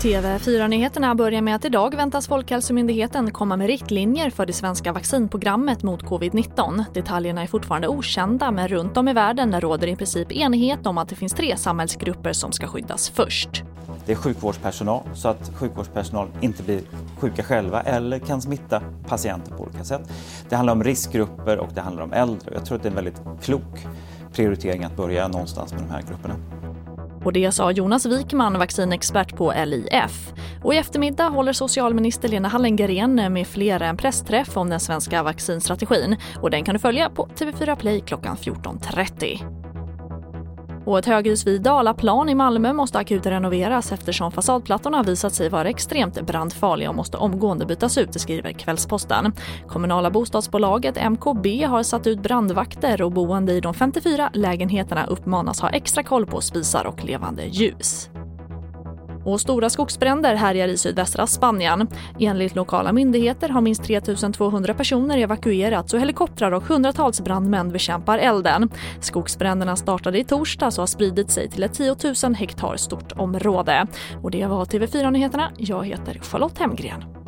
TV4-nyheterna börjar med att idag väntas Folkhälsomyndigheten komma med riktlinjer för det svenska vaccinprogrammet mot covid-19. Detaljerna är fortfarande okända men runt om i världen råder i princip enighet om att det finns tre samhällsgrupper som ska skyddas först. Det är sjukvårdspersonal så att sjukvårdspersonal inte blir sjuka själva eller kan smitta patienter på olika sätt. Det handlar om riskgrupper och det handlar om äldre. Jag tror att det är en väldigt klok prioritering att börja någonstans med de här grupperna. Och det sa Jonas Wikman, vaccinexpert på LIF. Och i eftermiddag håller socialminister Lena Hallengren med flera en pressträff om den svenska vaccinstrategin. Och den kan du följa på TV4 Play klockan 14.30. Och ett höghus vid Dalaplan i Malmö måste akut renoveras eftersom fasadplattorna visat sig vara extremt brandfarliga och måste omgående bytas ut, skriver Kvällsposten. Kommunala bostadsbolaget MKB har satt ut brandvakter och boende i de 54 lägenheterna uppmanas ha extra koll på spisar och levande ljus. Och stora skogsbränder härjar i sydvästra Spanien. Enligt lokala myndigheter har minst 3 200 personer evakuerats och helikoptrar och hundratals brandmän bekämpar elden. Skogsbränderna startade i torsdags och har spridit sig till ett 10 000 hektar stort område. Och det var TV4 Nyheterna. Jag heter Charlotte Hemgren.